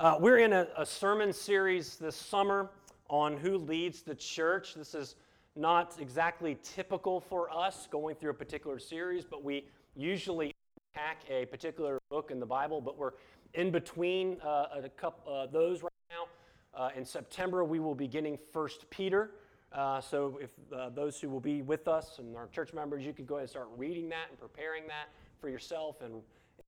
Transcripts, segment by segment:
Uh, we're in a, a, sermon series this summer on who leads the church. This is not exactly typical for us going through a particular series, but we usually pack a particular book in the Bible. But we're in between uh, a couple uh, those right now. Uh, in September, we will be getting First Peter. Uh, so if uh, those who will be with us and our church members, you can go ahead and start reading that and preparing that for yourself and,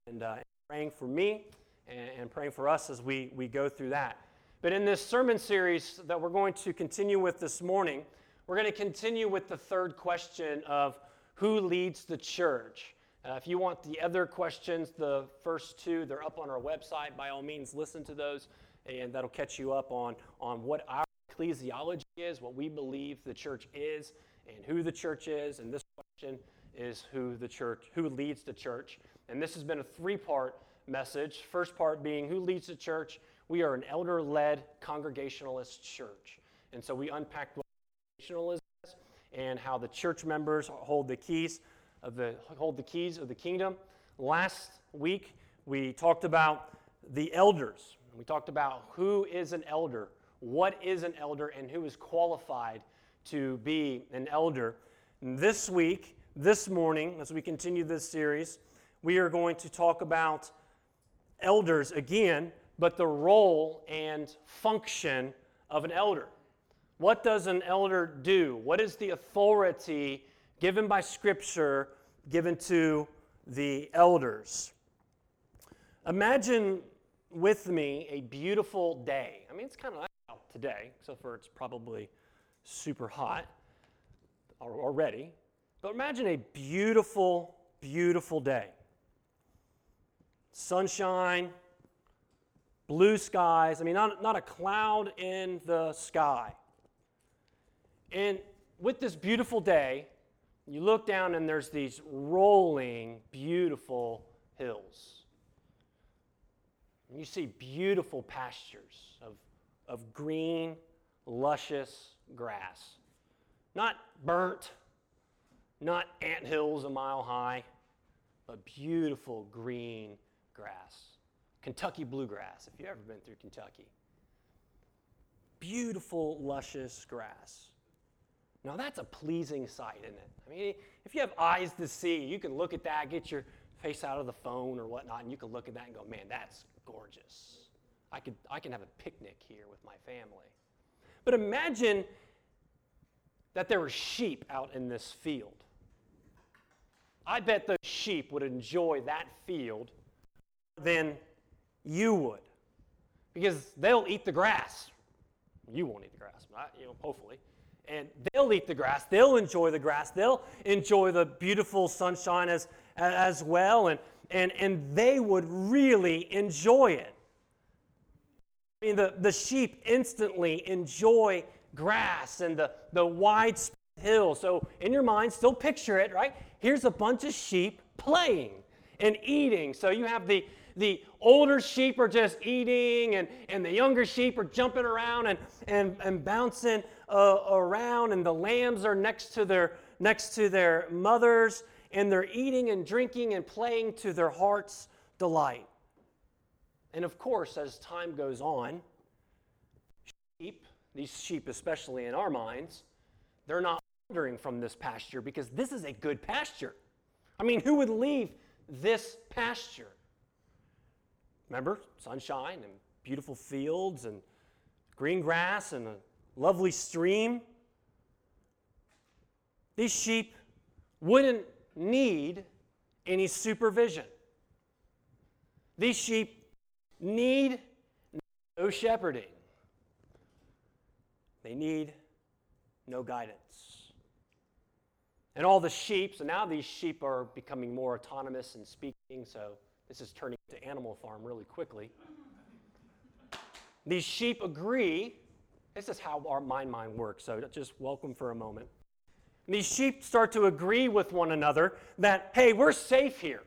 and praying for me and, and praying for us as we, we go through that. But in this sermon series that we're going to continue with this morning, we're going to continue with the third question of who leads the church. Uh, if you want the other questions, the first two, they're up on our website. By all means, listen to those, and that'll catch you up on, on what our ecclesiology is, what we believe the church is, and who the church is. And this question is who the church, who leads the church. And this has been a three-part message. First part being who leads the church. We are an elder led congregationalist church. And so we unpacked what congregationalism is and how the church members hold the keys of the hold the keys of the kingdom. Last week we talked about the elders. We talked about who is an elder, what is an elder, and who is qualified to be an elder. And this week, this morning, as we continue this series, we are going to talk about elders again, but the role and function of an elder. What does an elder do? What is the authority given by Scripture given to the elders? Imagine with me a beautiful day. I mean, it's kind of nice out today, except for it's probably super hot already. But imagine a beautiful, beautiful day sunshine, blue skies. I mean, not, not a cloud in the sky. And with this beautiful day, you look down and there's these rolling, beautiful hills. And you see beautiful pastures of, of green, luscious grass. Not burnt, not ant hills a mile high, but beautiful green grass, Kentucky bluegrass, if you've ever been through Kentucky. Beautiful, luscious grass. Now, that's a pleasing sight, isn't it? I mean, if you have eyes to see, you can look at that, get your face out of the phone or whatnot, and you can look at that and go, man, that's gorgeous. I, could, I can have a picnic here with my family. But imagine that there were sheep out in this field. I bet those sheep would enjoy that field than you would because they'll eat the grass. You won't eat the grass, but, you know, hopefully. And they'll eat the grass. They'll enjoy the grass. They'll enjoy the beautiful sunshine as, as well. And, and, and they would really enjoy it. I mean, the, the sheep instantly enjoy grass and the, the wide hill. So, in your mind, still picture it, right? Here's a bunch of sheep playing and eating. So, you have the, the older sheep are just eating and, and the younger sheep are jumping around and, and, and bouncing uh, around and the lambs are next to their next to their mothers and they're eating and drinking and playing to their heart's delight. And of course as time goes on sheep these sheep especially in our minds they're not wandering from this pasture because this is a good pasture. I mean who would leave this pasture Remember, sunshine and beautiful fields and green grass and a lovely stream. These sheep wouldn't need any supervision. These sheep need no shepherding. They need no guidance. And all the sheep, so now these sheep are becoming more autonomous and speaking, so this is turning to Animal Farm really quickly. These sheep agree. This is how our mind mind works, so just welcome for a moment. these sheep start to agree with one another that, hey, we're safe here.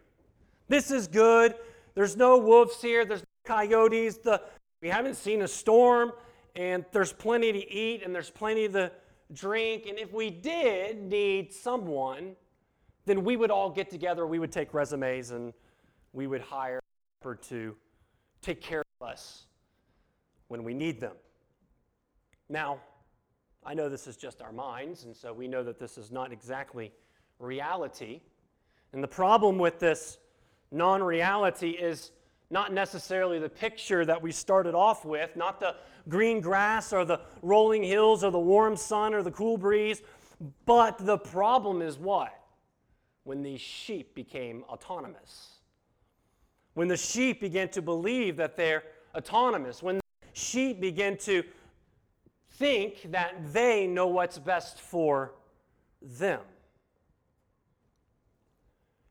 This is good. There's no wolves here. There's no coyotes. The, we haven't seen a storm, and there's plenty to eat, and there's plenty to drink. And if we did need someone, then we would all get together. We would take resumes and we would hire her to take care of us when we need them. Now, I know this is just our minds, and so we know that this is not exactly reality. And the problem with this non reality is not necessarily the picture that we started off with, not the green grass or the rolling hills or the warm sun or the cool breeze, but the problem is what? When these sheep became autonomous. When the sheep begin to believe that they're autonomous, when the sheep begin to think that they know what's best for them.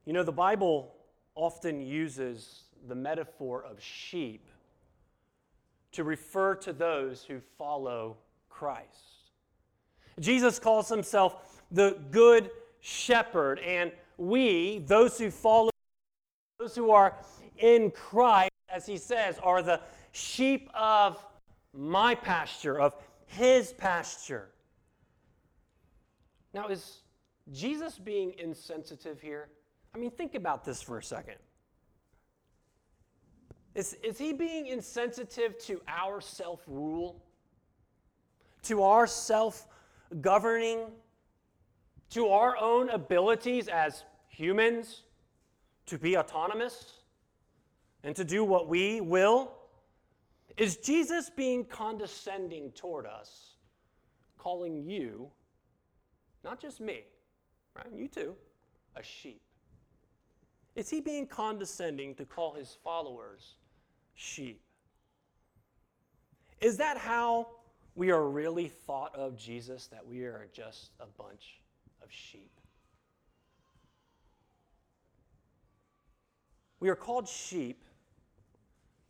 You know, the Bible often uses the metaphor of sheep to refer to those who follow Christ. Jesus calls himself the good shepherd, and we, those who follow, those who are in Christ, as he says, are the sheep of my pasture, of his pasture. Now, is Jesus being insensitive here? I mean, think about this for a second. Is, is he being insensitive to our self rule, to our self governing, to our own abilities as humans to be autonomous and to do what we will? Is Jesus being condescending toward us, calling you, not just me, right? You too, a sheep? Is he being condescending to call his followers sheep? Is that how we are really thought of Jesus, that we are just a bunch of sheep? We are called sheep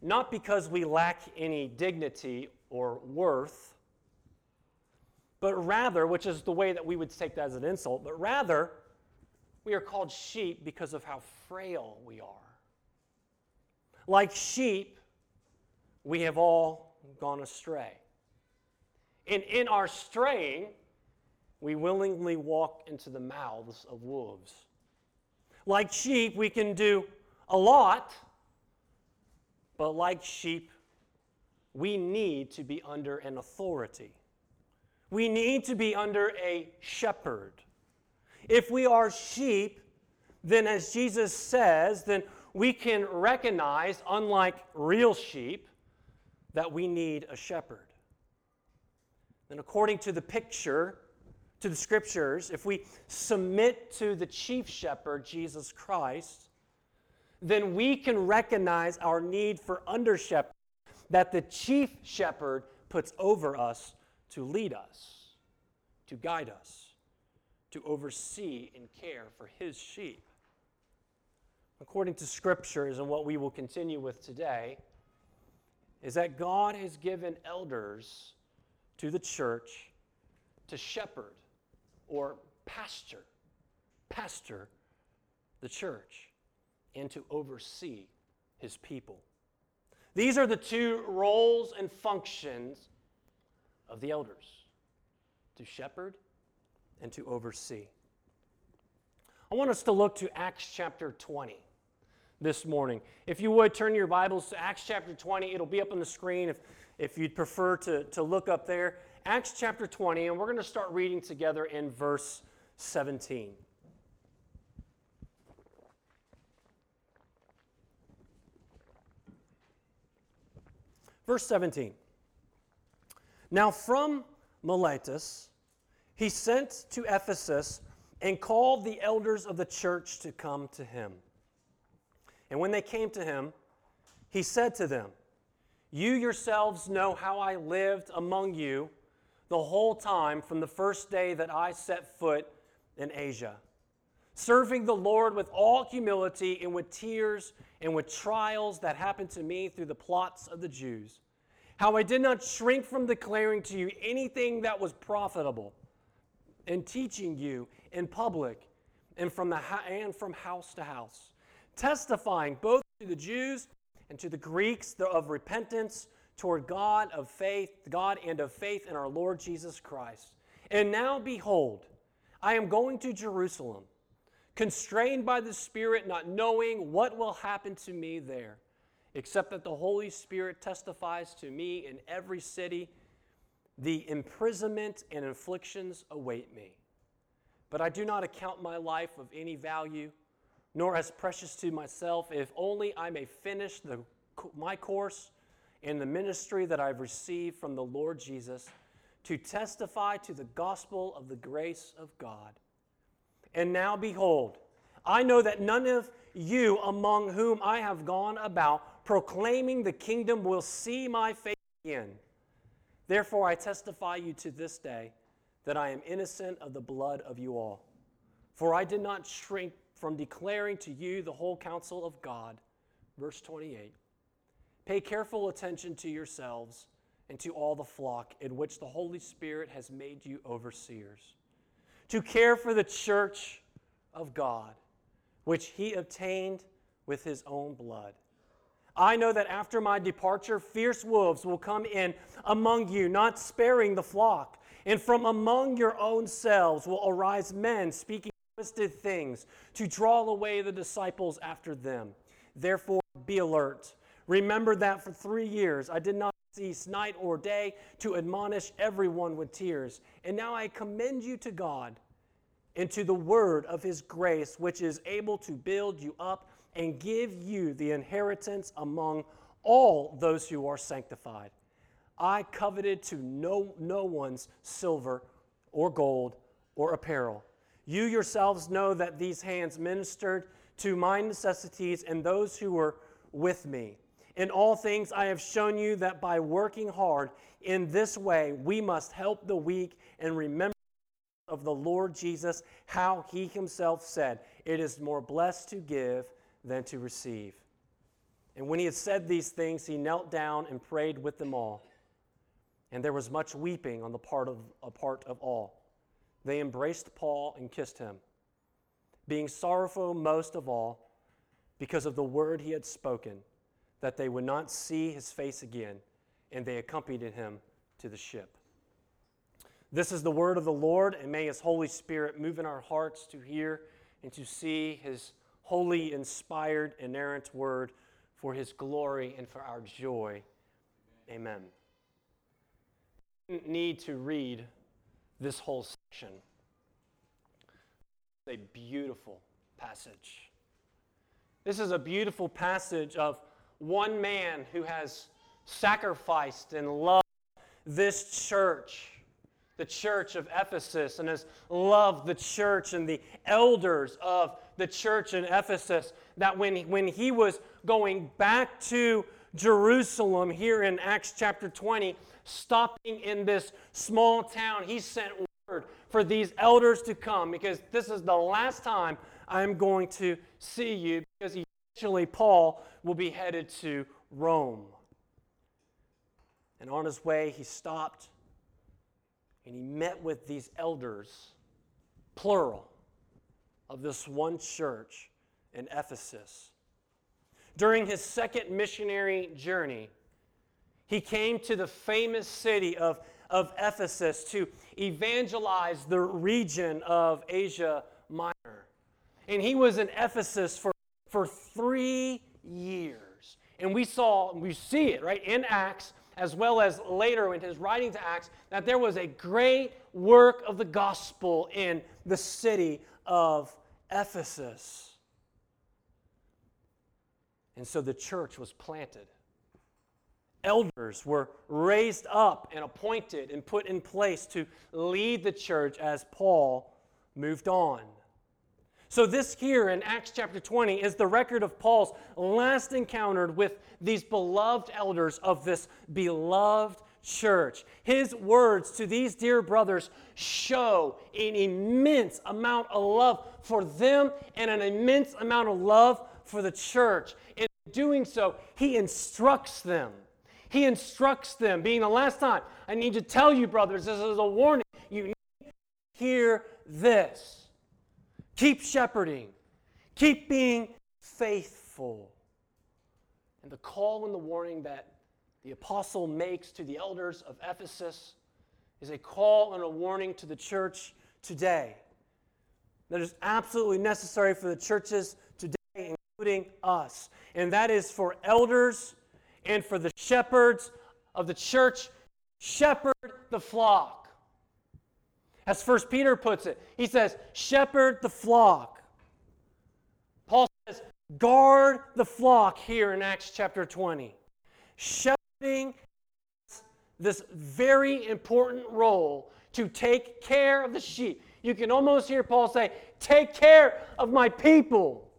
not because we lack any dignity or worth, but rather, which is the way that we would take that as an insult, but rather, we are called sheep because of how frail we are. Like sheep, we have all gone astray. And in our straying, we willingly walk into the mouths of wolves. Like sheep, we can do a lot but like sheep, we need to be under an authority. We need to be under a shepherd. If we are sheep, then as Jesus says, then we can recognize, unlike real sheep, that we need a shepherd. And according to the picture, to the scriptures, if we submit to the chief shepherd, Jesus Christ, then we can recognize our need for under shepherd that the chief shepherd puts over us to lead us, to guide us, to oversee and care for his sheep. According to scriptures and what we will continue with today, is that God has given elders to the church to shepherd or pastor, pastor the church and to oversee his people. These are the two roles and functions of the elders to shepherd and to oversee. I want us to look to Acts chapter 20 this morning. If you would turn your Bibles to Acts chapter 20, it'll be up on the screen if, if you'd prefer to, to look up there. Acts chapter 20, and we're going to start reading together in verse 17. Verse 17. Now from Miletus, he sent to Ephesus and called the elders of the church to come to him. And when they came to him, he said to them, You yourselves know how I lived among you the whole time from the first day that I set foot in Asia, serving the Lord with all humility and with tears and with trials that happened to me through the plots of the Jews. How I did not shrink from declaring to you anything that was profitable, and teaching you in public and from, the, and from house to house, testifying both to the Jews and to the Greeks of repentance toward God of faith, God and of faith in our Lord Jesus Christ. And now behold, I am going to Jerusalem, constrained by the Spirit, not knowing what will happen to me there except that the Holy Spirit testifies to me in every city, the imprisonment and afflictions await me. But I do not account my life of any value, nor as precious to myself, if only I may finish the, my course in the ministry that I've received from the Lord Jesus to testify to the gospel of the grace of God. And now, behold, I know that none of you among whom I have gone about proclaiming the kingdom will see my face again. Therefore, I testify you to this day that I am innocent of the blood of you all. For I did not shrink from declaring to you the whole counsel of God. Verse 28. Pay careful attention to yourselves and to all the flock in which the Holy Spirit has made you overseers, to care for the church of God, which he obtained with his own blood. I know that after my departure, fierce wolves will come in among you, not sparing the flock. And from among your own selves will arise men speaking twisted things to draw away the disciples after them. Therefore, be alert. Remember that for three years I did not cease night or day to admonish everyone with tears. And now I commend you to God and to the word of his grace, which is able to build you up and give you the inheritance among all those who are sanctified. I coveted to no, no one's silver or gold or apparel. You yourselves know that these hands ministered to my necessities and those who were with me. In all things, I have shown you that by working hard in this way, we must help the weak and remember of the Lord Jesus, how he himself said, It is more blessed to give than to receive. And when he had said these things, he knelt down and prayed with them all. And there was much weeping on the part of, a part of all. They embraced Paul and kissed him, being sorrowful most of all because of the word he had spoken that they would not see his face again, and they accompanied him to the ship. This is the word of the Lord, and may his Holy Spirit move in our hearts to hear and to see his holy, inspired, inerrant word for his glory and for our joy. Amen. Need to read this whole section. It's a beautiful passage. This is a beautiful passage of one man who has sacrificed and loved this church, the church of Ephesus, and has loved the church and the elders of the church in Ephesus. That when, when he was going back to Jerusalem here in Acts chapter 20, stopping in this small town, he sent word for these elders to come because this is the last time I'm going to see you because eventually Paul will be headed to Rome. And on his way, he stopped and he met with these elders, plural, of this one church in Ephesus. During his second missionary journey, he came to the famous city of, of Ephesus to evangelize the region of Asia Minor. And he was in Ephesus for, for three years. And we saw, we see it, right, in Acts, as well as later in his writing to Acts, that there was a great work of the gospel in the city of Ephesus. And so the church was planted. Elders were raised up and appointed and put in place to lead the church as Paul moved on. So, this here in Acts chapter 20 is the record of Paul's last encounter with these beloved elders of this beloved church. His words to these dear brothers show an immense amount of love for them and an immense amount of love for the church. In doing so, he instructs them. He instructs them, being the last time, I need to tell you, brothers, this is a warning. You need to hear this. Keep shepherding. Keep being faithful. And the call and the warning that the apostle makes to the elders of Ephesus is a call and a warning to the church today that is absolutely necessary for the churches today, including us. And that is for elders and for the shepherds of the church, shepherd the flock. As First Peter puts it, he says, shepherd the flock. Paul says, guard the flock here in Acts chapter 20. Shepherding this very important role to take care of the sheep. You can almost hear Paul say, Take care of my people.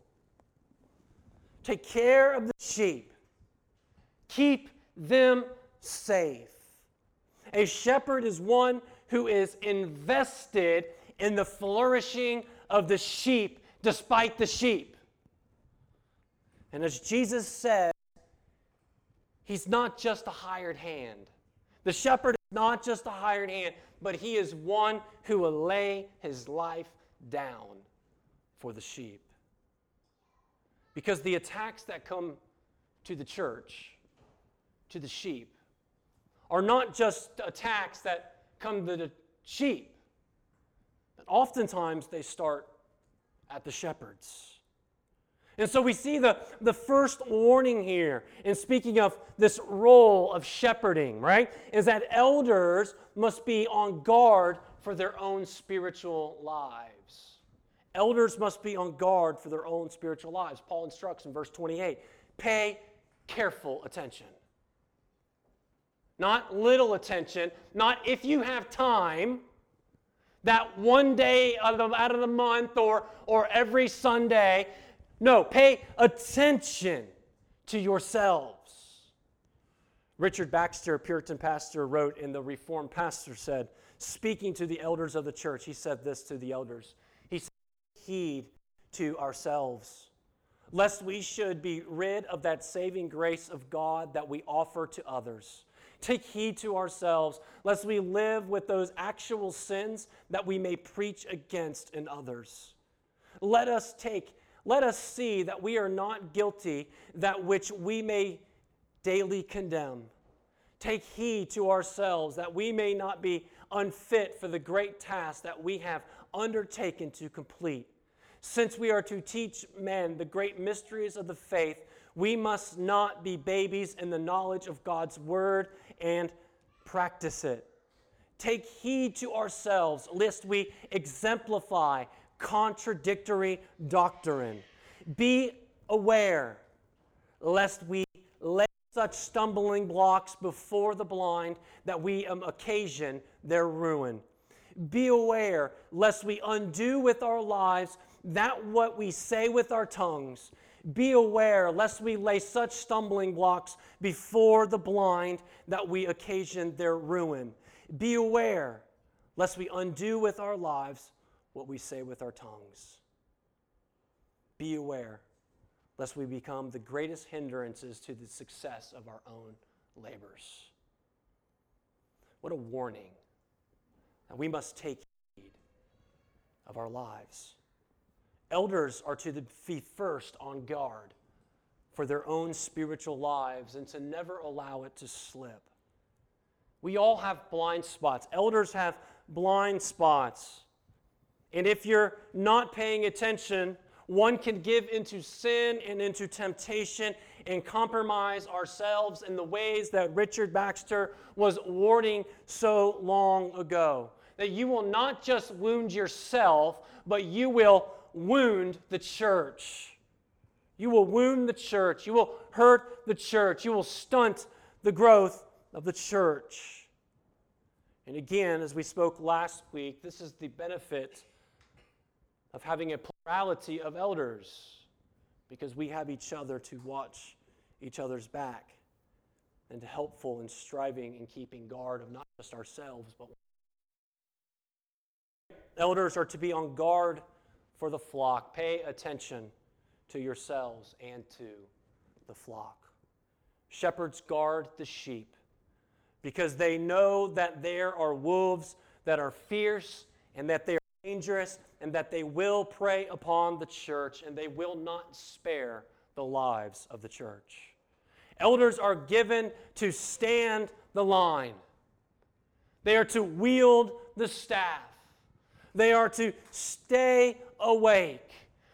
Take care of the sheep. Keep them safe. A shepherd is one who is invested in the flourishing of the sheep despite the sheep. And as Jesus said, he's not just a hired hand. The shepherd is not just a hired hand, but he is one who will lay his life down for the sheep. Because the attacks that come to the church, to the sheep, are not just attacks that come to the sheep, but oftentimes they start at the shepherds. And so we see the, the first warning here in speaking of this role of shepherding, right? Is that elders must be on guard for their own spiritual lives. Elders must be on guard for their own spiritual lives. Paul instructs in verse 28 pay careful attention. Not little attention, not if you have time, that one day out of the, out of the month or, or every Sunday no, pay attention to yourselves. Richard Baxter, Puritan pastor, wrote in the Reformed Pastor said, speaking to the elders of the church, he said this to the elders. He said, Heed to ourselves, lest we should be rid of that saving grace of God that we offer to others. Take heed to ourselves, lest we live with those actual sins that we may preach against in others. Let us take let us see that we are not guilty that which we may daily condemn. Take heed to ourselves that we may not be unfit for the great task that we have undertaken to complete. Since we are to teach men the great mysteries of the faith, we must not be babies in the knowledge of God's word and practice it. Take heed to ourselves, lest we exemplify contradictory doctrine. Be aware lest we lay such stumbling blocks before the blind that we um, occasion their ruin. Be aware lest we undo with our lives that what we say with our tongues. Be aware lest we lay such stumbling blocks before the blind that we occasion their ruin. Be aware lest we undo with our lives what we say with our tongues. Be aware lest we become the greatest hindrances to the success of our own labors. What a warning that we must take heed of our lives. Elders are to be first on guard for their own spiritual lives and to never allow it to slip. We all have blind spots. Elders have blind spots. And if you're not paying attention, one can give into sin and into temptation and compromise ourselves in the ways that Richard Baxter was warning so long ago. That you will not just wound yourself, but you will wound the church. You will wound the church. You will hurt the church. You will stunt the growth of the church. And again, as we spoke last week, this is the benefit of having a plurality of elders because we have each other to watch each other's back and to helpful in striving and keeping guard of not just ourselves but elders are to be on guard for the flock. Pay attention to yourselves and to the flock. Shepherds guard the sheep because they know that there are wolves that are fierce and that they are dangerous and that they will prey upon the church and they will not spare the lives of the church. Elders are given to stand the line, they are to wield the staff, they are to stay awake,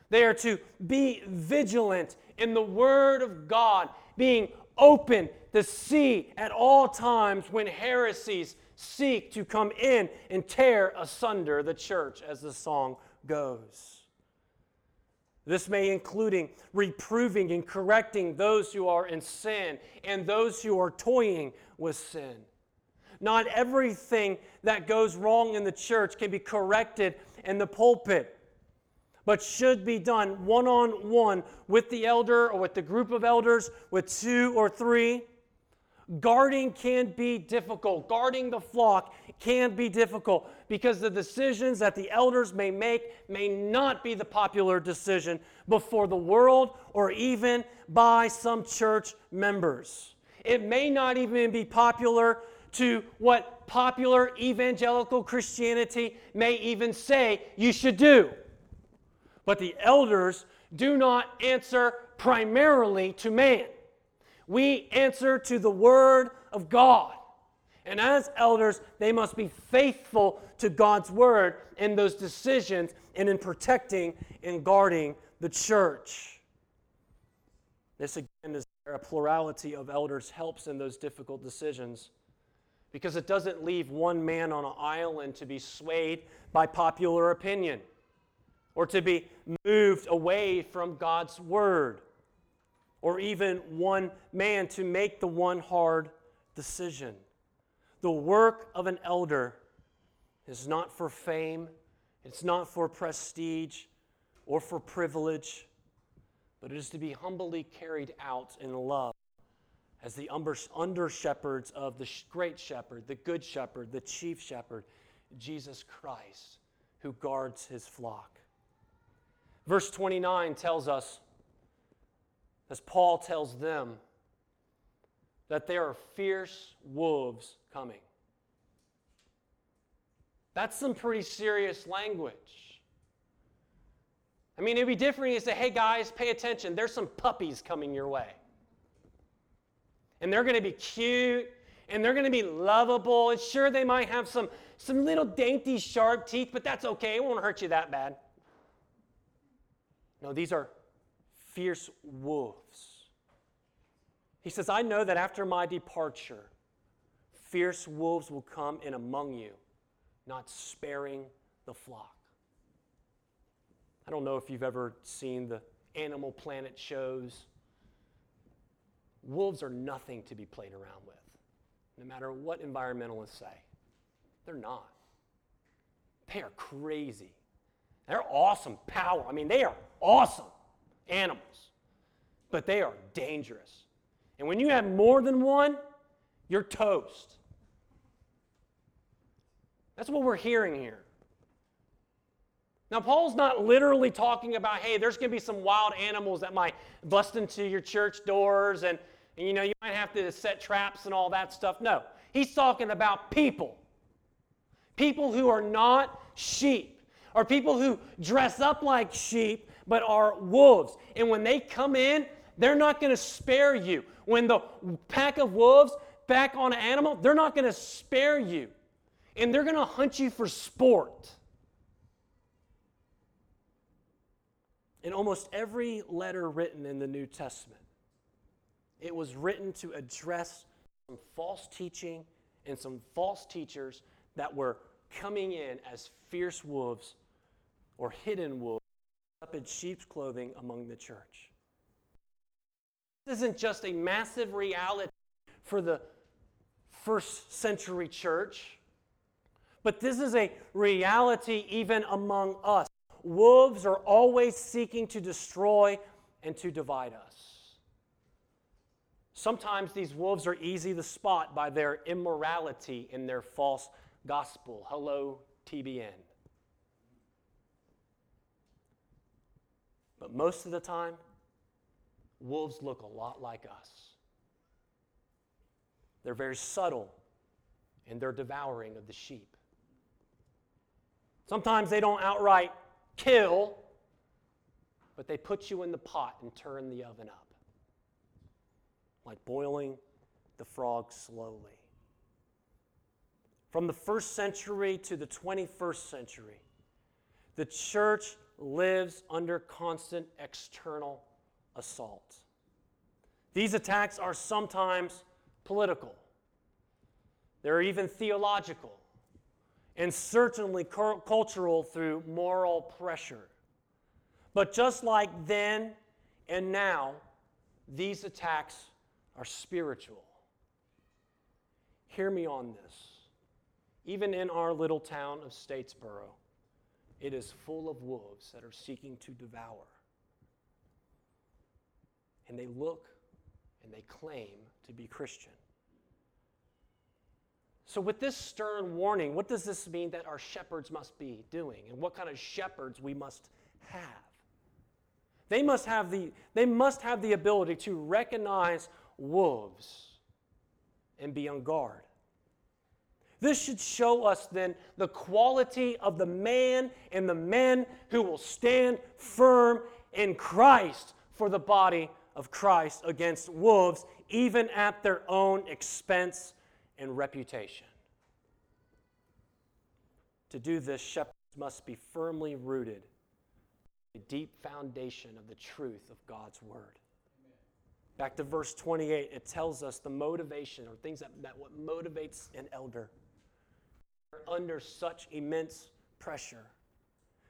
they are to be vigilant in the Word of God, being open to see at all times when heresies seek to come in and tear asunder the church, as the song goes. This may including reproving and correcting those who are in sin and those who are toying with sin. Not everything that goes wrong in the church can be corrected in the pulpit, but should be done one on one with the elder or with the group of elders, with two or three. Guarding can be difficult. Guarding the flock can be difficult because the decisions that the elders may make may not be the popular decision before the world or even by some church members. It may not even be popular to what popular evangelical Christianity may even say you should do. But the elders do not answer primarily to man. We answer to the Word of God. And as elders, they must be faithful to God's Word in those decisions and in protecting and guarding the church. This again is where a plurality of elders helps in those difficult decisions because it doesn't leave one man on an island to be swayed by popular opinion or to be moved away from God's word or even one man to make the one hard decision. The work of an elder is not for fame, it's not for prestige or for privilege, but it is to be humbly carried out in love as the under shepherds of the great shepherd, the good shepherd, the chief shepherd, Jesus Christ, who guards his flock. Verse 29 tells us, as Paul tells them, that there are fierce wolves coming. That's some pretty serious language. I mean, it'd be different to say, hey guys, pay attention, there's some puppies coming your way and they're going to be cute and they're going to be lovable. And sure, they might have some, some little dainty, sharp teeth, but that's okay. It won't hurt you that bad. No, these are fierce wolves. He says, I know that after my departure, fierce wolves will come in among you, not sparing the flock. I don't know if you've ever seen the Animal Planet shows Wolves are nothing to be played around with, no matter what environmentalists say. They're not. They are crazy. They're awesome power. I mean, they are awesome animals, but they are dangerous. And when you have more than one, you're toast. That's what we're hearing here. Now, Paul's not literally talking about, hey, there's going to be some wild animals that might bust into your church doors and and you know, you might have to set traps and all that stuff. No, he's talking about people. People who are not sheep, or people who dress up like sheep but are wolves. And when they come in, they're not going to spare you. When the pack of wolves back on an animal, they're not going to spare you. And they're going to hunt you for sport. In almost every letter written in the New Testament, it was written to address some false teaching and some false teachers that were coming in as fierce wolves or hidden wolves up in sheep's clothing among the church. This isn't just a massive reality for the first century church, but this is a reality even among us. Wolves are always seeking to destroy and to divide us. Sometimes these wolves are easy to spot by their immorality in their false gospel. Hello, TBN. But most of the time, wolves look a lot like us. They're very subtle in their devouring of the sheep. Sometimes they don't outright kill, but they put you in the pot and turn the oven up like boiling the frog slowly. From the first century to the 21st century, the church lives under constant external assault. These attacks are sometimes political, they're even theological, and certainly cultural through moral pressure. But just like then and now, these attacks are spiritual. Hear me on this. Even in our little town of Statesboro, it is full of wolves that are seeking to devour. And they look and they claim to be Christian. So, with this stern warning, what does this mean that our shepherds must be doing? And what kind of shepherds we must have? They must have the, they must have the ability to recognize wolves and be on guard. This should show us then the quality of the man and the men who will stand firm in Christ for the body of Christ against wolves, even at their own expense and reputation. To do this, shepherds must be firmly rooted a deep foundation of the truth of God's word. Back to verse 28, it tells us the motivation or things that, that what motivates an elder under such immense pressure.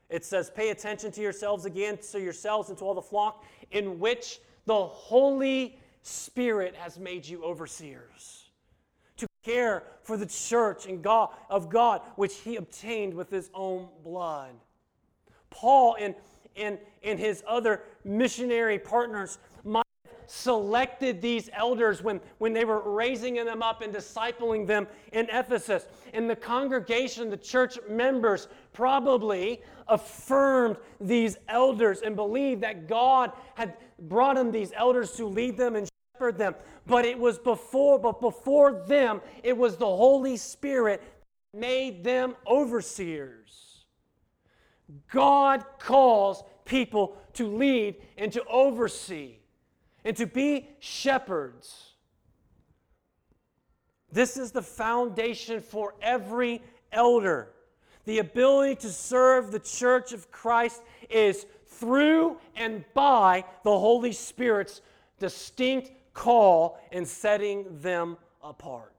It says, Pay attention to yourselves again, to yourselves and to all the flock in which the Holy Spirit has made you overseers to care for the church and God of God, which he obtained with his own blood. Paul and, and, and his other missionary partners selected these elders when, when they were raising them up and discipling them in Ephesus. And the congregation, the church members, probably affirmed these elders and believed that God had brought them these elders to lead them and shepherd them. But it was before, but before them, it was the Holy Spirit made them overseers. God calls people to lead and to oversee and to be shepherds. This is the foundation for every elder. The ability to serve the church of Christ is through and by the Holy Spirit's distinct call and setting them apart.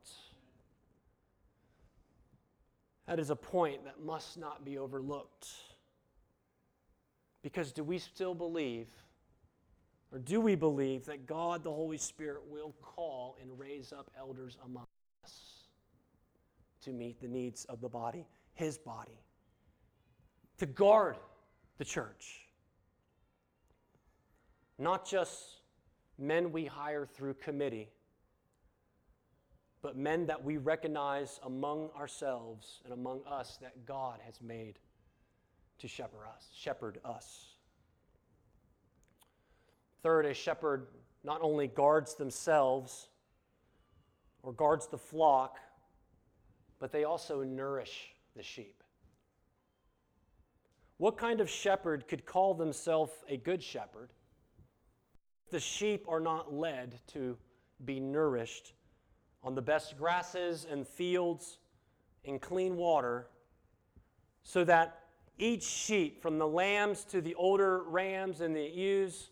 That is a point that must not be overlooked. Because do we still believe or do we believe that God, the Holy Spirit, will call and raise up elders among us to meet the needs of the body, His body, to guard the church? Not just men we hire through committee, but men that we recognize among ourselves and among us that God has made to shepherd us, shepherd us. Third, a shepherd not only guards themselves or guards the flock, but they also nourish the sheep. What kind of shepherd could call themselves a good shepherd if the sheep are not led to be nourished on the best grasses and fields and clean water so that each sheep, from the lambs to the older rams and the ewes,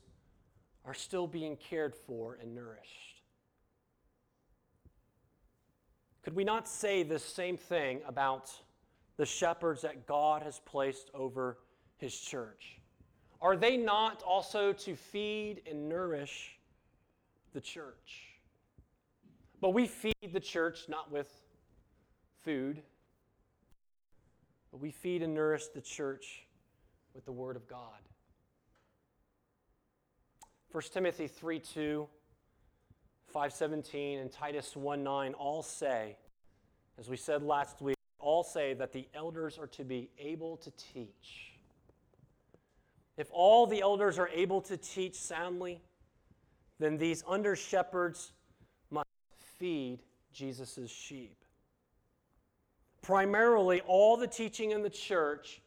are still being cared for and nourished. Could we not say the same thing about the shepherds that God has placed over his church? Are they not also to feed and nourish the church? But we feed the church not with food, but we feed and nourish the church with the Word of God. 1 Timothy 3 2, 517, and Titus 1 9 all say, as we said last week, all say that the elders are to be able to teach. If all the elders are able to teach soundly, then these under shepherds must feed Jesus' sheep. Primarily, all the teaching in the church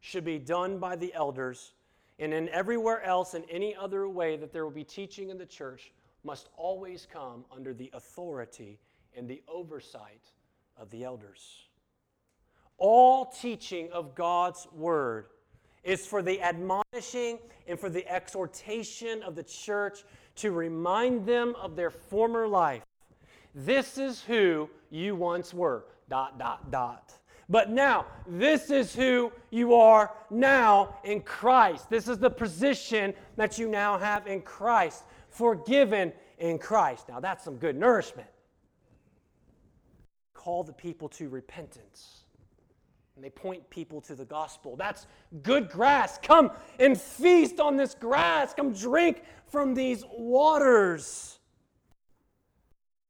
should be done by the elders and in everywhere else in any other way that there will be teaching in the church must always come under the authority and the oversight of the elders. All teaching of God's word is for the admonishing and for the exhortation of the church to remind them of their former life. This is who you once were. Dot, dot, dot. But now, this is who you are now in Christ. This is the position that you now have in Christ, forgiven in Christ. Now, that's some good nourishment. Call the people to repentance. And they point people to the gospel. That's good grass. Come and feast on this grass. Come drink from these waters.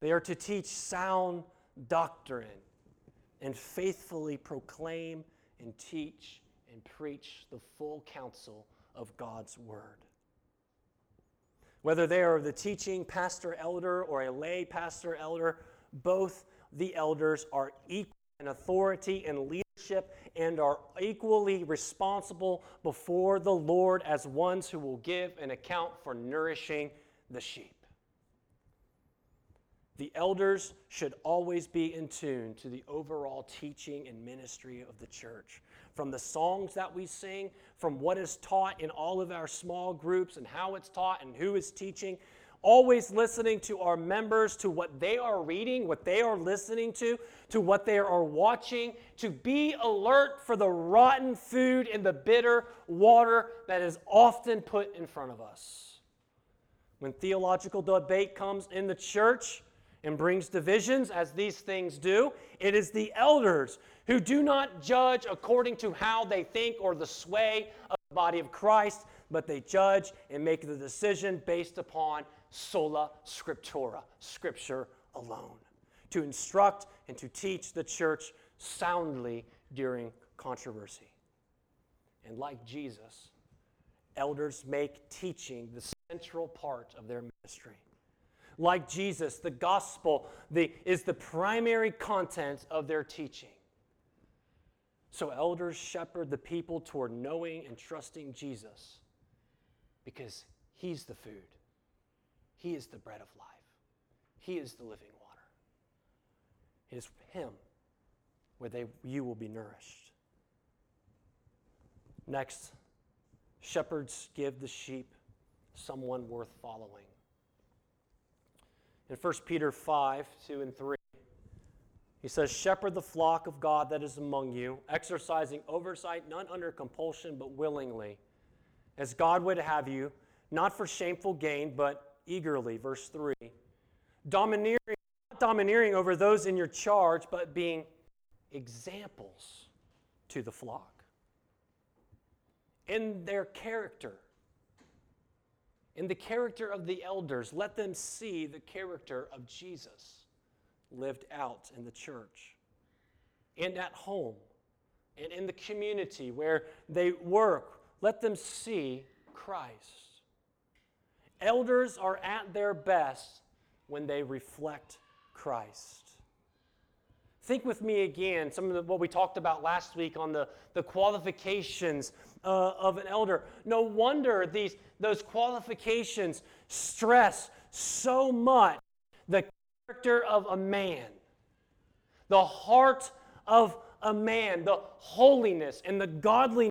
They are to teach sound doctrine and faithfully proclaim and teach and preach the full counsel of God's word. Whether they are the teaching pastor elder or a lay pastor elder, both the elders are equal in authority and leadership and are equally responsible before the Lord as ones who will give an account for nourishing the sheep. The elders should always be in tune to the overall teaching and ministry of the church. From the songs that we sing, from what is taught in all of our small groups and how it's taught and who is teaching, always listening to our members, to what they are reading, what they are listening to, to what they are watching, to be alert for the rotten food and the bitter water that is often put in front of us. When theological debate comes in the church, and brings divisions, as these things do. It is the elders who do not judge according to how they think or the sway of the body of Christ, but they judge and make the decision based upon sola scriptura, scripture alone, to instruct and to teach the church soundly during controversy. And like Jesus, elders make teaching the central part of their ministry. Like Jesus, the gospel the, is the primary content of their teaching. So, elders shepherd the people toward knowing and trusting Jesus because He's the food, He is the bread of life, He is the living water. It is Him where they, you will be nourished. Next, shepherds give the sheep someone worth following. In 1 Peter 5 2 and 3, he says, Shepherd the flock of God that is among you, exercising oversight, not under compulsion, but willingly, as God would have you, not for shameful gain, but eagerly. Verse 3. Domineering, not domineering over those in your charge, but being examples to the flock in their character in the character of the elders, let them see the character of Jesus lived out in the church and at home and in the community where they work. Let them see Christ. Elders are at their best when they reflect Christ. Think with me again, some of the, what we talked about last week on the, the qualifications uh, of an elder. No wonder these, those qualifications stress so much the character of a man, the heart of a man, the holiness and the godliness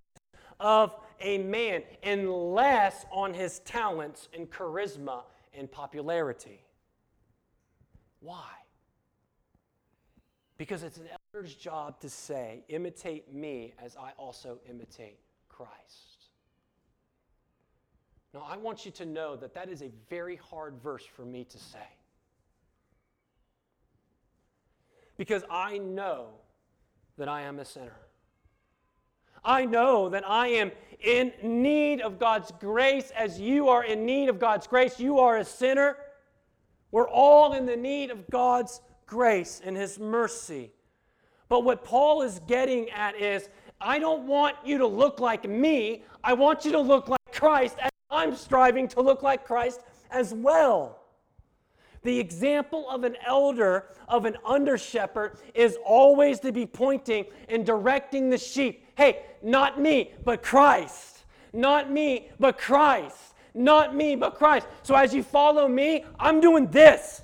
of a man, and less on his talents and charisma and popularity. Why? Because it's an elder's job to say, imitate me as I also imitate Christ. Now, I want you to know that that is a very hard verse for me to say. Because I know that I am a sinner. I know that I am in need of God's grace as you are in need of God's grace. You are a sinner. We're all in the need of God's grace and His mercy. But what Paul is getting at is I don't want you to look like me, I want you to look like Christ, and I'm striving to look like Christ as well. The example of an elder, of an under shepherd, is always to be pointing and directing the sheep. Hey, not me, but Christ. Not me, but Christ. Not me, but Christ. So as you follow me, I'm doing this.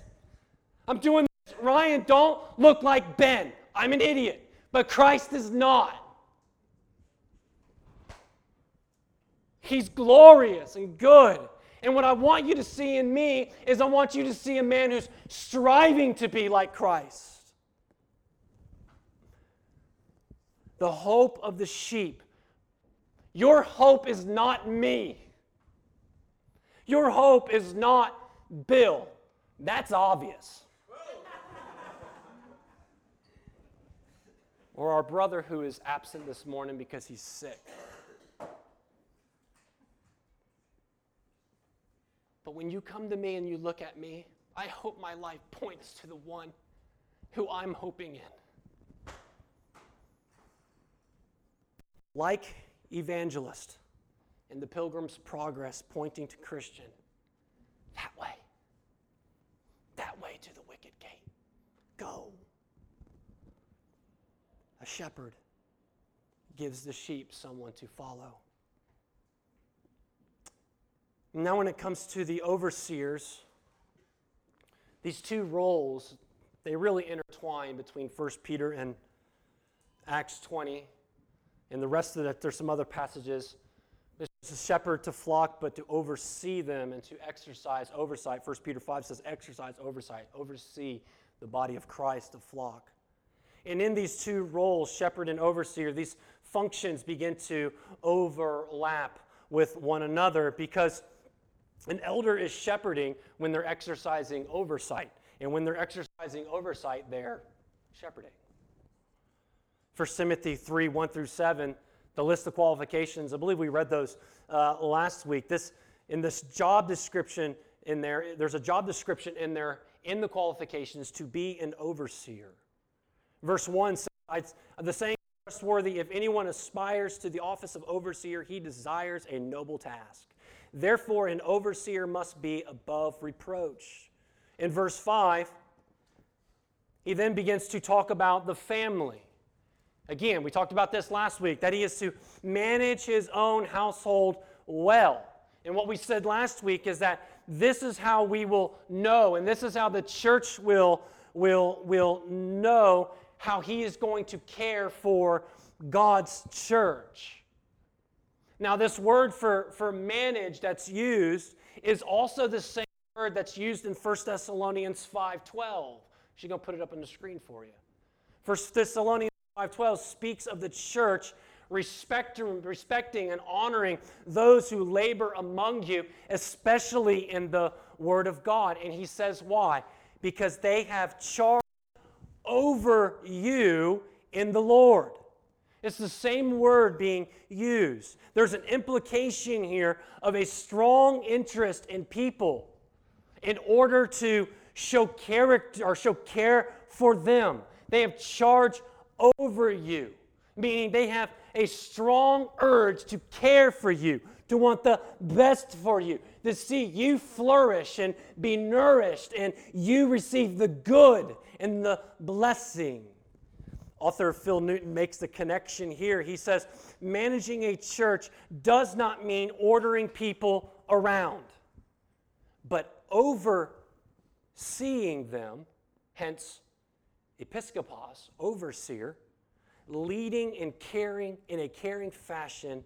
I'm doing this. Ryan, don't look like Ben. I'm an idiot. But Christ is not. He's glorious and good. And what I want you to see in me is I want you to see a man who's striving to be like Christ. The hope of the sheep. Your hope is not me. Your hope is not Bill. That's obvious. or our brother who is absent this morning because he's sick. But when you come to me and you look at me, I hope my life points to the one who I'm hoping in. Like evangelist in the Pilgrim's Progress pointing to Christian, that way, that way to the wicket gate. Go. A shepherd gives the sheep someone to follow. Now, when it comes to the overseers, these two roles, they really intertwine between 1 Peter and Acts 20. And the rest of it, there's some other passages. There's a shepherd to flock, but to oversee them and to exercise oversight. 1 Peter 5 says, exercise oversight, oversee the body of Christ, the flock. And in these two roles, shepherd and overseer, these functions begin to overlap with one another because an elder is shepherding when they're exercising oversight. And when they're exercising oversight, they're shepherding. 1 Timothy 3 1 through 7, the list of qualifications, I believe we read those uh, last week. This, in this job description in there, there's a job description in there in the qualifications to be an overseer. Verse 1 says, The saying trustworthy, if anyone aspires to the office of overseer, he desires a noble task. Therefore, an overseer must be above reproach. In verse 5, he then begins to talk about the family. Again, we talked about this last week that he is to manage his own household well. And what we said last week is that this is how we will know, and this is how the church will, will, will know how he is going to care for God's church. Now, this word for, for manage that's used is also the same word that's used in 1 Thessalonians 5.12. She's going to put it up on the screen for you. 1 Thessalonians 5.12 speaks of the church respecting, respecting and honoring those who labor among you, especially in the Word of God. And he says why? Because they have charge over you in the Lord. It's the same word being used. There's an implication here of a strong interest in people in order to show character or show care for them. They have charge over you, meaning they have a strong urge to care for you, to want the best for you, to see you flourish and be nourished and you receive the good and the blessing. Author Phil Newton makes the connection here. He says, managing a church does not mean ordering people around, but overseeing them, hence episkopos, overseer, leading and caring in a caring fashion,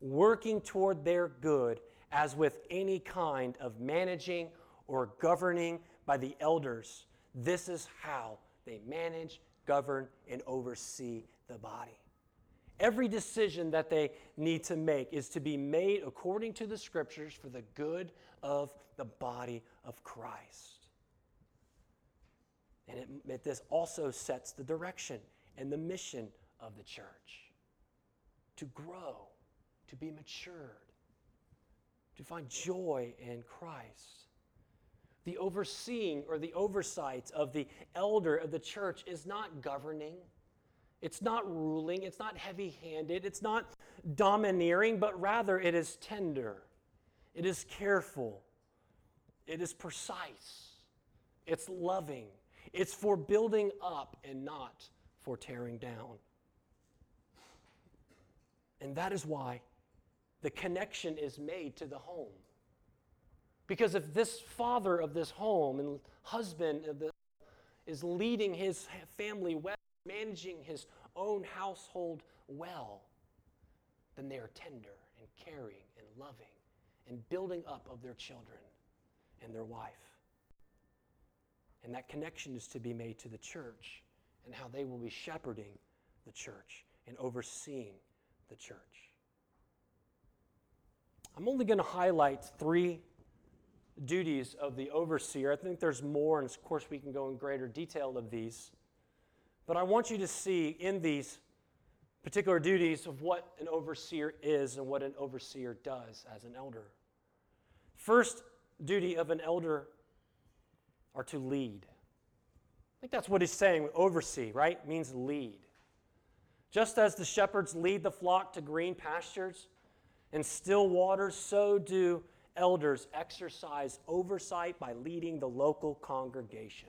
working toward their good, as with any kind of managing or governing by the elders. This is how they manage govern, and oversee the body. Every decision that they need to make is to be made according to the scriptures for the good of the body of Christ. And it, it, this also sets the direction and the mission of the church to grow, to be matured, to find joy in Christ the overseeing or the oversight of the elder of the church is not governing, it's not ruling, it's not heavy handed, it's not domineering, but rather it is tender, it is careful, it is precise, it's loving, it's for building up and not for tearing down. And that is why the connection is made to the home. Because if this father of this home and husband of is leading his family well, managing his own household well, then they are tender and caring and loving, and building up of their children and their wife. And that connection is to be made to the church and how they will be shepherding the church and overseeing the church. I'm only going to highlight three duties of the overseer. I think there's more, and of course, we can go in greater detail of these. But I want you to see in these particular duties of what an overseer is and what an overseer does as an elder. First duty of an elder are to lead. I think that's what he's saying, oversee, right? Means lead. Just as the shepherds lead the flock to green pastures and still waters, so do elders exercise oversight by leading the local congregation.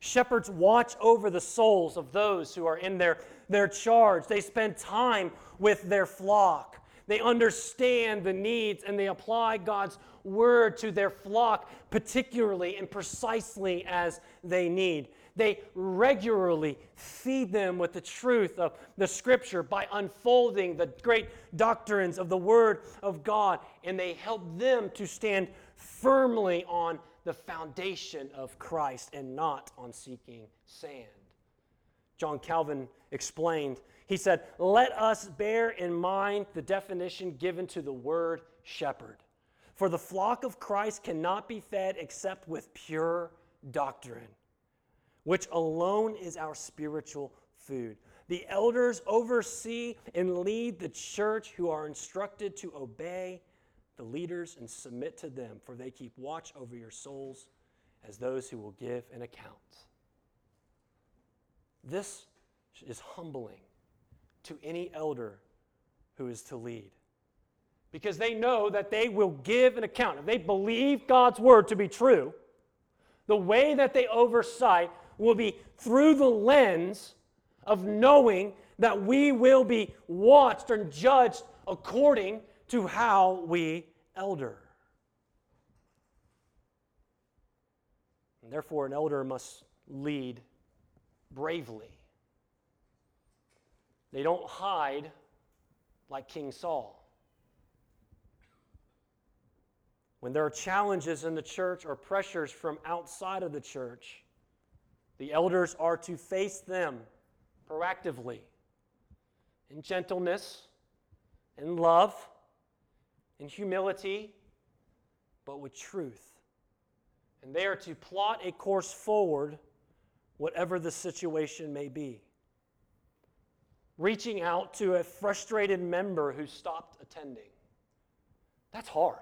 Shepherds watch over the souls of those who are in their, their charge. They spend time with their flock. They understand the needs and they apply God's word to their flock, particularly and precisely as they need. They regularly feed them with the truth of the scripture by unfolding the great doctrines of the word of God, and they help them to stand firmly on the foundation of Christ and not on seeking sand. John Calvin explained, he said, Let us bear in mind the definition given to the word shepherd. For the flock of Christ cannot be fed except with pure doctrine which alone is our spiritual food. The elders oversee and lead the church who are instructed to obey the leaders and submit to them, for they keep watch over your souls as those who will give an account. This is humbling to any elder who is to lead because they know that they will give an account. If they believe God's word to be true, the way that they oversight will be through the lens of knowing that we will be watched and judged according to how we elder. And therefore, an elder must lead bravely. They don't hide like King Saul. When there are challenges in the church or pressures from outside of the church, the elders are to face them proactively in gentleness, in love, in humility, but with truth. And they are to plot a course forward, whatever the situation may be. Reaching out to a frustrated member who stopped attending. That's hard.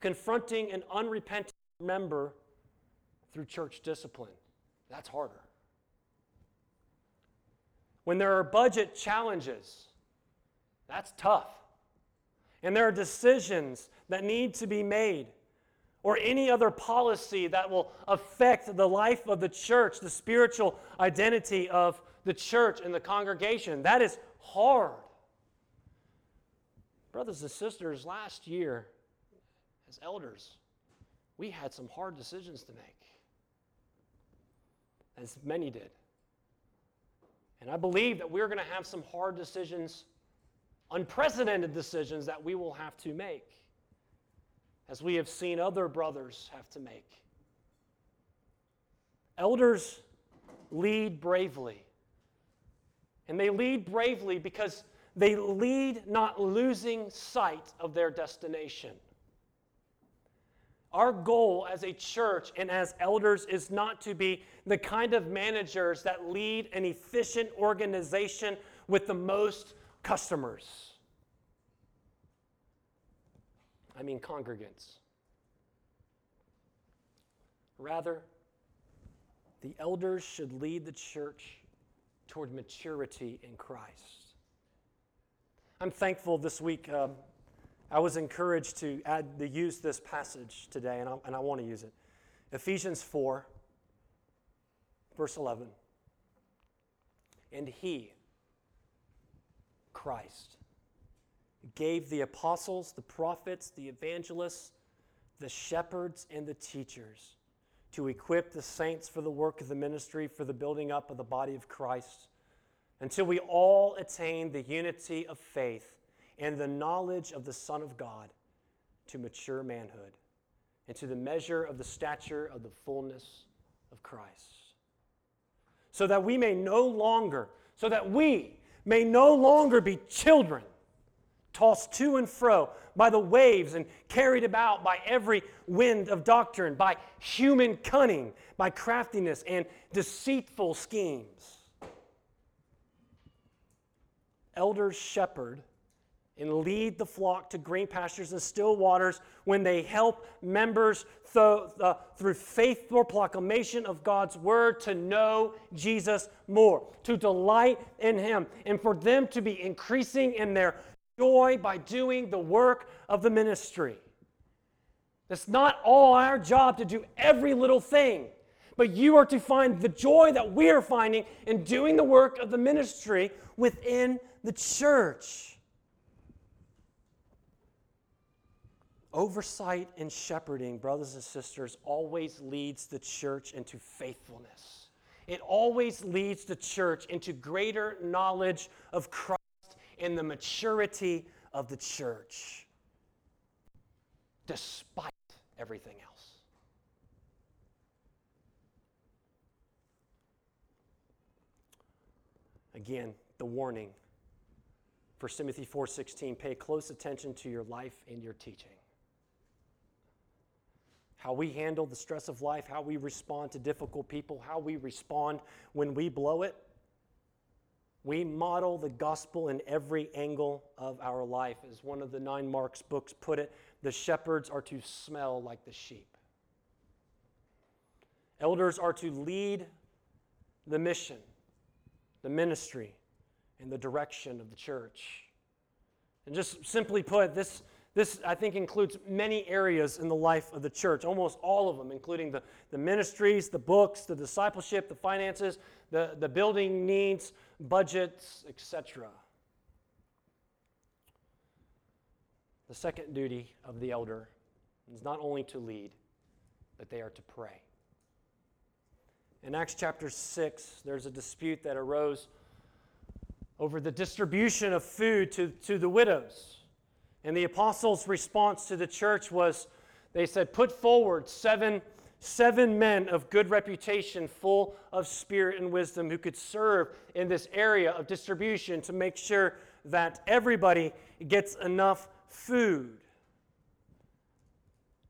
Confronting an unrepentant member through church discipline. That's harder. When there are budget challenges, that's tough. And there are decisions that need to be made, or any other policy that will affect the life of the church, the spiritual identity of the church and the congregation. That is hard. Brothers and sisters, last year, as elders, we had some hard decisions to make as many did. And I believe that we're going to have some hard decisions, unprecedented decisions that we will have to make, as we have seen other brothers have to make. Elders lead bravely. And they lead bravely because they lead not losing sight of their destination. Our goal as a church and as elders is not to be the kind of managers that lead an efficient organization with the most customers. I mean, congregants. Rather, the elders should lead the church toward maturity in Christ. I'm thankful this week. Um, I was encouraged to add to use this passage today, and I, and I want to use it. Ephesians 4, verse 11. And he, Christ, gave the apostles, the prophets, the evangelists, the shepherds, and the teachers to equip the saints for the work of the ministry, for the building up of the body of Christ, until we all attain the unity of faith and the knowledge of the Son of God to mature manhood, and to the measure of the stature of the fullness of Christ. So that we may no longer, so that we may no longer be children, tossed to and fro by the waves and carried about by every wind of doctrine, by human cunning, by craftiness and deceitful schemes. Elders shepherd and lead the flock to green pastures and still waters when they help members th- uh, through faithful proclamation of God's word to know Jesus more, to delight in Him, and for them to be increasing in their joy by doing the work of the ministry. It's not all our job to do every little thing, but you are to find the joy that we are finding in doing the work of the ministry within the church. Oversight and shepherding, brothers and sisters, always leads the church into faithfulness. It always leads the church into greater knowledge of Christ and the maturity of the church, despite everything else. Again, the warning. 1 Timothy 4:16, pay close attention to your life and your teaching how we handle the stress of life, how we respond to difficult people, how we respond when we blow it. We model the gospel in every angle of our life. As one of the Nine Marks books put it, the shepherds are to smell like the sheep. Elders are to lead the mission, the ministry, and the direction of the church. And just simply put, this this, I think, includes many areas in the life of the church, almost all of them, including the, the ministries, the books, the discipleship, the finances, the, the building needs, budgets, etc. The second duty of the elder is not only to lead, but they are to pray. In Acts chapter 6, there's a dispute that arose over the distribution of food to, to the widows. And the apostles' response to the church was they said, Put forward seven, seven men of good reputation, full of spirit and wisdom, who could serve in this area of distribution to make sure that everybody gets enough food.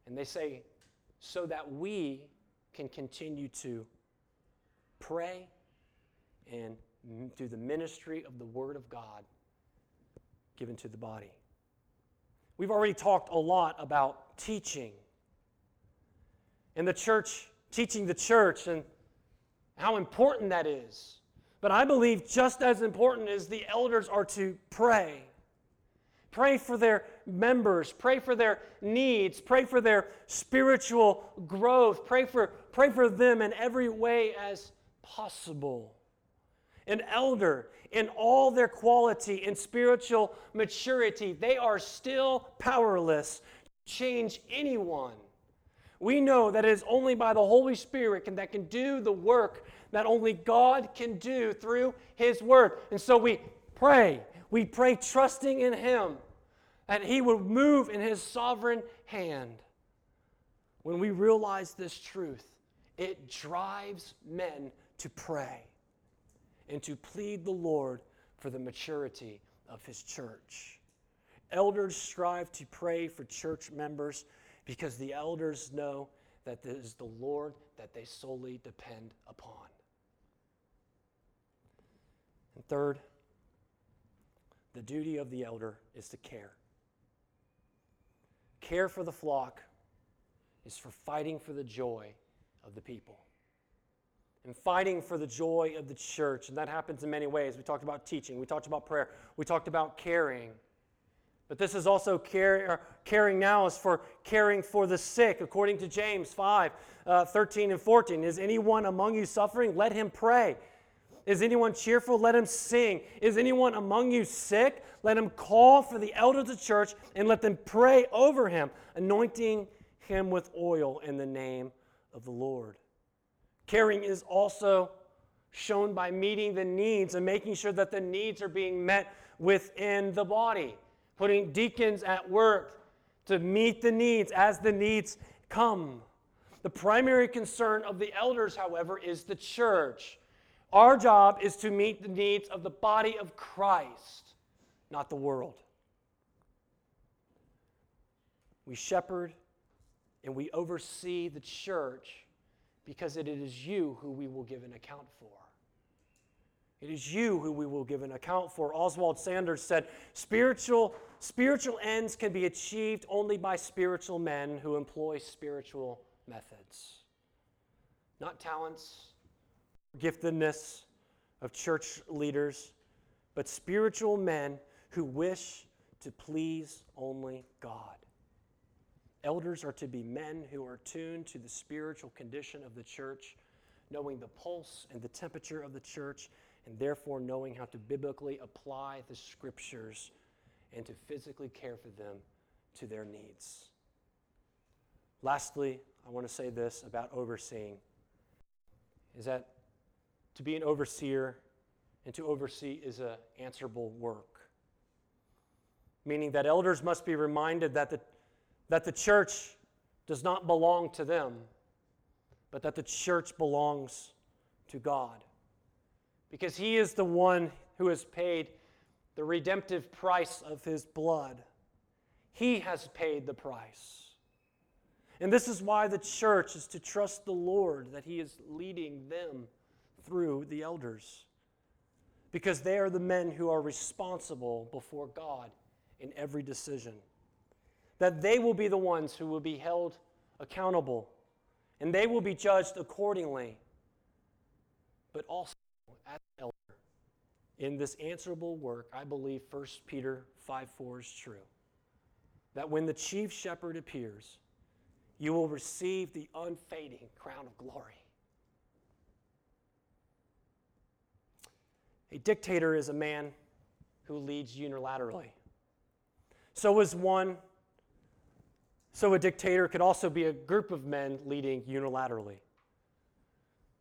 And they say, so that we can continue to pray and do the ministry of the Word of God given to the body. We've already talked a lot about teaching and the church, teaching the church, and how important that is. But I believe just as important is the elders are to pray. Pray for their members, pray for their needs, pray for their spiritual growth, pray for, pray for them in every way as possible. An elder in all their quality and spiritual maturity, they are still powerless to change anyone. We know that it is only by the Holy Spirit can, that can do the work that only God can do through His Word. And so we pray. We pray trusting in Him that He would move in His sovereign hand. When we realize this truth, it drives men to pray and to plead the Lord for the maturity of his church. Elders strive to pray for church members because the elders know that it is the Lord that they solely depend upon. And third, the duty of the elder is to care. Care for the flock is for fighting for the joy of the people and fighting for the joy of the church. And that happens in many ways. We talked about teaching, we talked about prayer, we talked about caring. But this is also care, caring now is for caring for the sick, according to James 5 uh, 13 and 14. Is anyone among you suffering? Let him pray. Is anyone cheerful? Let him sing. Is anyone among you sick? Let him call for the elders of the church and let them pray over him, anointing him with oil in the name of the Lord. Caring is also shown by meeting the needs and making sure that the needs are being met within the body. putting deacons at work to meet the needs as the needs come. The primary concern of the elders, however, is the church. Our job is to meet the needs of the body of Christ, not the world. We shepherd and we oversee the church because it is you who we will give an account for. It is you who we will give an account for. Oswald Sanders said, spiritual, spiritual ends can be achieved only by spiritual men who employ spiritual methods. Not talents, giftedness of church leaders, but spiritual men who wish to please only God. Elders are to be men who are tuned to the spiritual condition of the church, knowing the pulse and the temperature of the church, and therefore knowing how to biblically apply the scriptures and to physically care for them to their needs. Lastly, I want to say this about overseeing is that to be an overseer and to oversee is an answerable work. Meaning that elders must be reminded that the that the church does not belong to them, but that the church belongs to God. Because He is the one who has paid the redemptive price of His blood. He has paid the price. And this is why the church is to trust the Lord that He is leading them through the elders. Because they are the men who are responsible before God in every decision that they will be the ones who will be held accountable and they will be judged accordingly. But also, as an elder, in this answerable work, I believe 1 Peter 5 4 is true. That when the chief shepherd appears, you will receive the unfading crown of glory. A dictator is a man who leads unilaterally. So is one so, a dictator could also be a group of men leading unilaterally.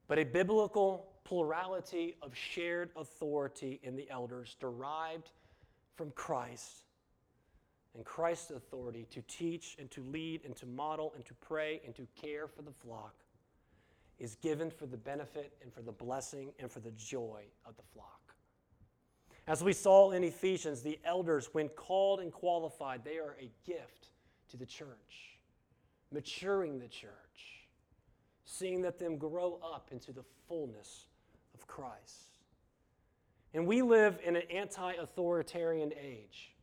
But a biblical plurality of shared authority in the elders derived from Christ and Christ's authority to teach and to lead and to model and to pray and to care for the flock is given for the benefit and for the blessing and for the joy of the flock. As we saw in Ephesians, the elders, when called and qualified, they are a gift to the church, maturing the church, seeing that them grow up into the fullness of Christ. And we live in an anti authoritarian age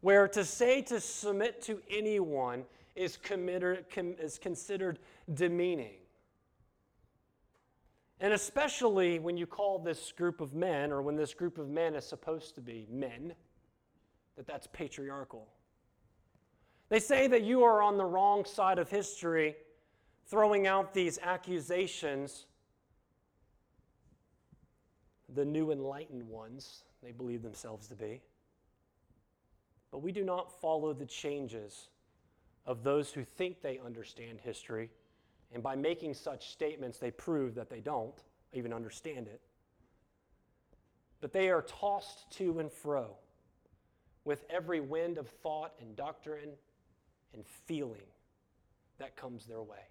where to say to submit to anyone is, committed, is considered demeaning. And especially when you call this group of men, or when this group of men is supposed to be men, that that's patriarchal. They say that you are on the wrong side of history, throwing out these accusations. The new enlightened ones, they believe themselves to be. But we do not follow the changes of those who think they understand history, and by making such statements, they prove that they don't even understand it. But they are tossed to and fro with every wind of thought and doctrine and feeling that comes their way.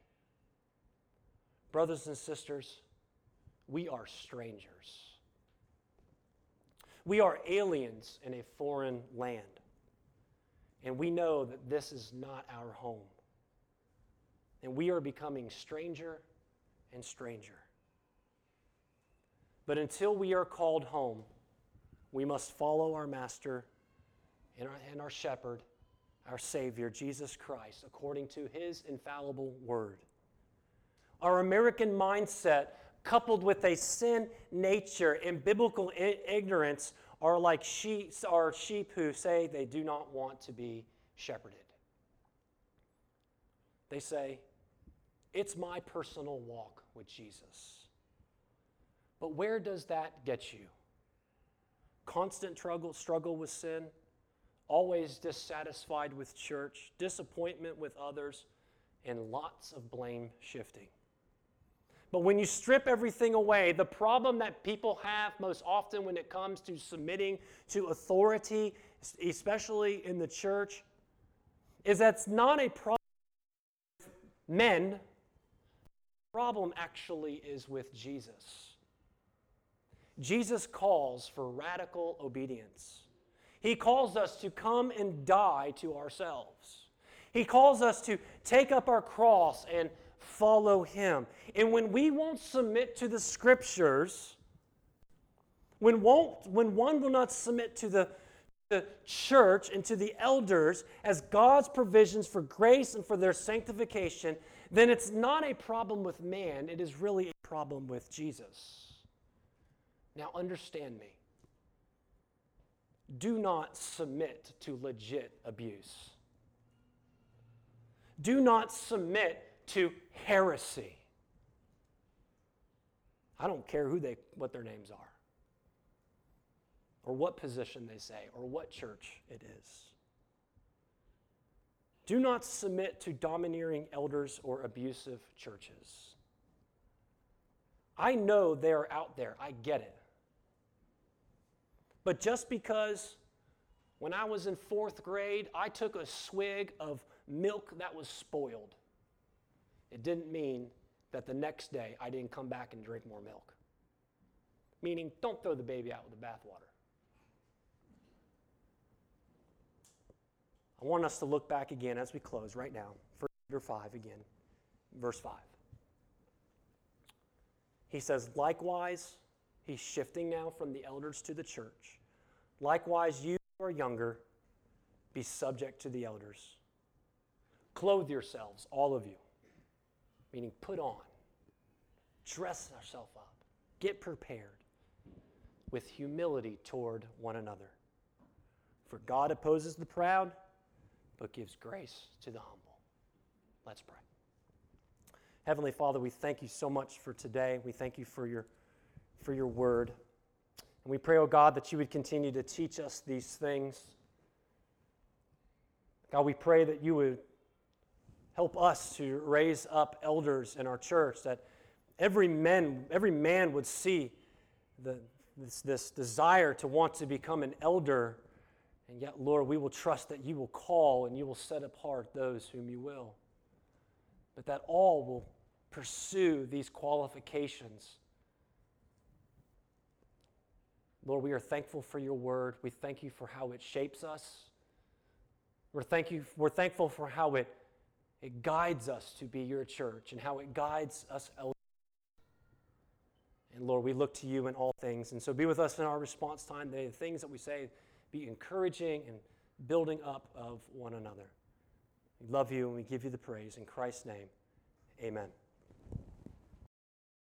Brothers and sisters, we are strangers. We are aliens in a foreign land. And we know that this is not our home. And we are becoming stranger and stranger. But until we are called home, we must follow our master and our, and our shepherd our Savior, Jesus Christ, according to His infallible word. Our American mindset, coupled with a sin nature and biblical ignorance, are like sheep, are sheep who say they do not want to be shepherded. They say, It's my personal walk with Jesus. But where does that get you? Constant struggle, struggle with sin? Always dissatisfied with church, disappointment with others, and lots of blame shifting. But when you strip everything away, the problem that people have most often when it comes to submitting to authority, especially in the church, is that's not a problem with men. The problem actually is with Jesus. Jesus calls for radical obedience. He calls us to come and die to ourselves. He calls us to take up our cross and follow him. And when we won't submit to the scriptures, when, won't, when one will not submit to the, the church and to the elders as God's provisions for grace and for their sanctification, then it's not a problem with man, it is really a problem with Jesus. Now, understand me. Do not submit to legit abuse. Do not submit to heresy. I don't care who they, what their names are, or what position they say, or what church it is. Do not submit to domineering elders or abusive churches. I know they're out there, I get it. But just because when I was in fourth grade, I took a swig of milk that was spoiled it didn't mean that the next day I didn't come back and drink more milk. Meaning, don't throw the baby out with the bathwater. I want us to look back again as we close right now. 1 Peter 5 again, verse 5. He says, Likewise, he's shifting now from the elders to the church. Likewise, you who are younger, be subject to the elders. Clothe yourselves, all of you meaning put on, dress ourselves up, get prepared with humility toward one another. For God opposes the proud, but gives grace to the humble. Let's pray. Heavenly Father, we thank you so much for today. We thank you for your, for your word. And we pray, oh God, that you would continue to teach us these things. God, we pray that you would help us to raise up elders in our church that every man, every man would see the, this, this desire to want to become an elder. And yet, Lord, we will trust that you will call and you will set apart those whom you will. But that all will pursue these qualifications. Lord, we are thankful for your word. We thank you for how it shapes us. We're, thank you, we're thankful for how it it guides us to be your church and how it guides us. And Lord, we look to you in all things. And so be with us in our response time. The things that we say be encouraging and building up of one another. We love you and we give you the praise. In Christ's name, amen.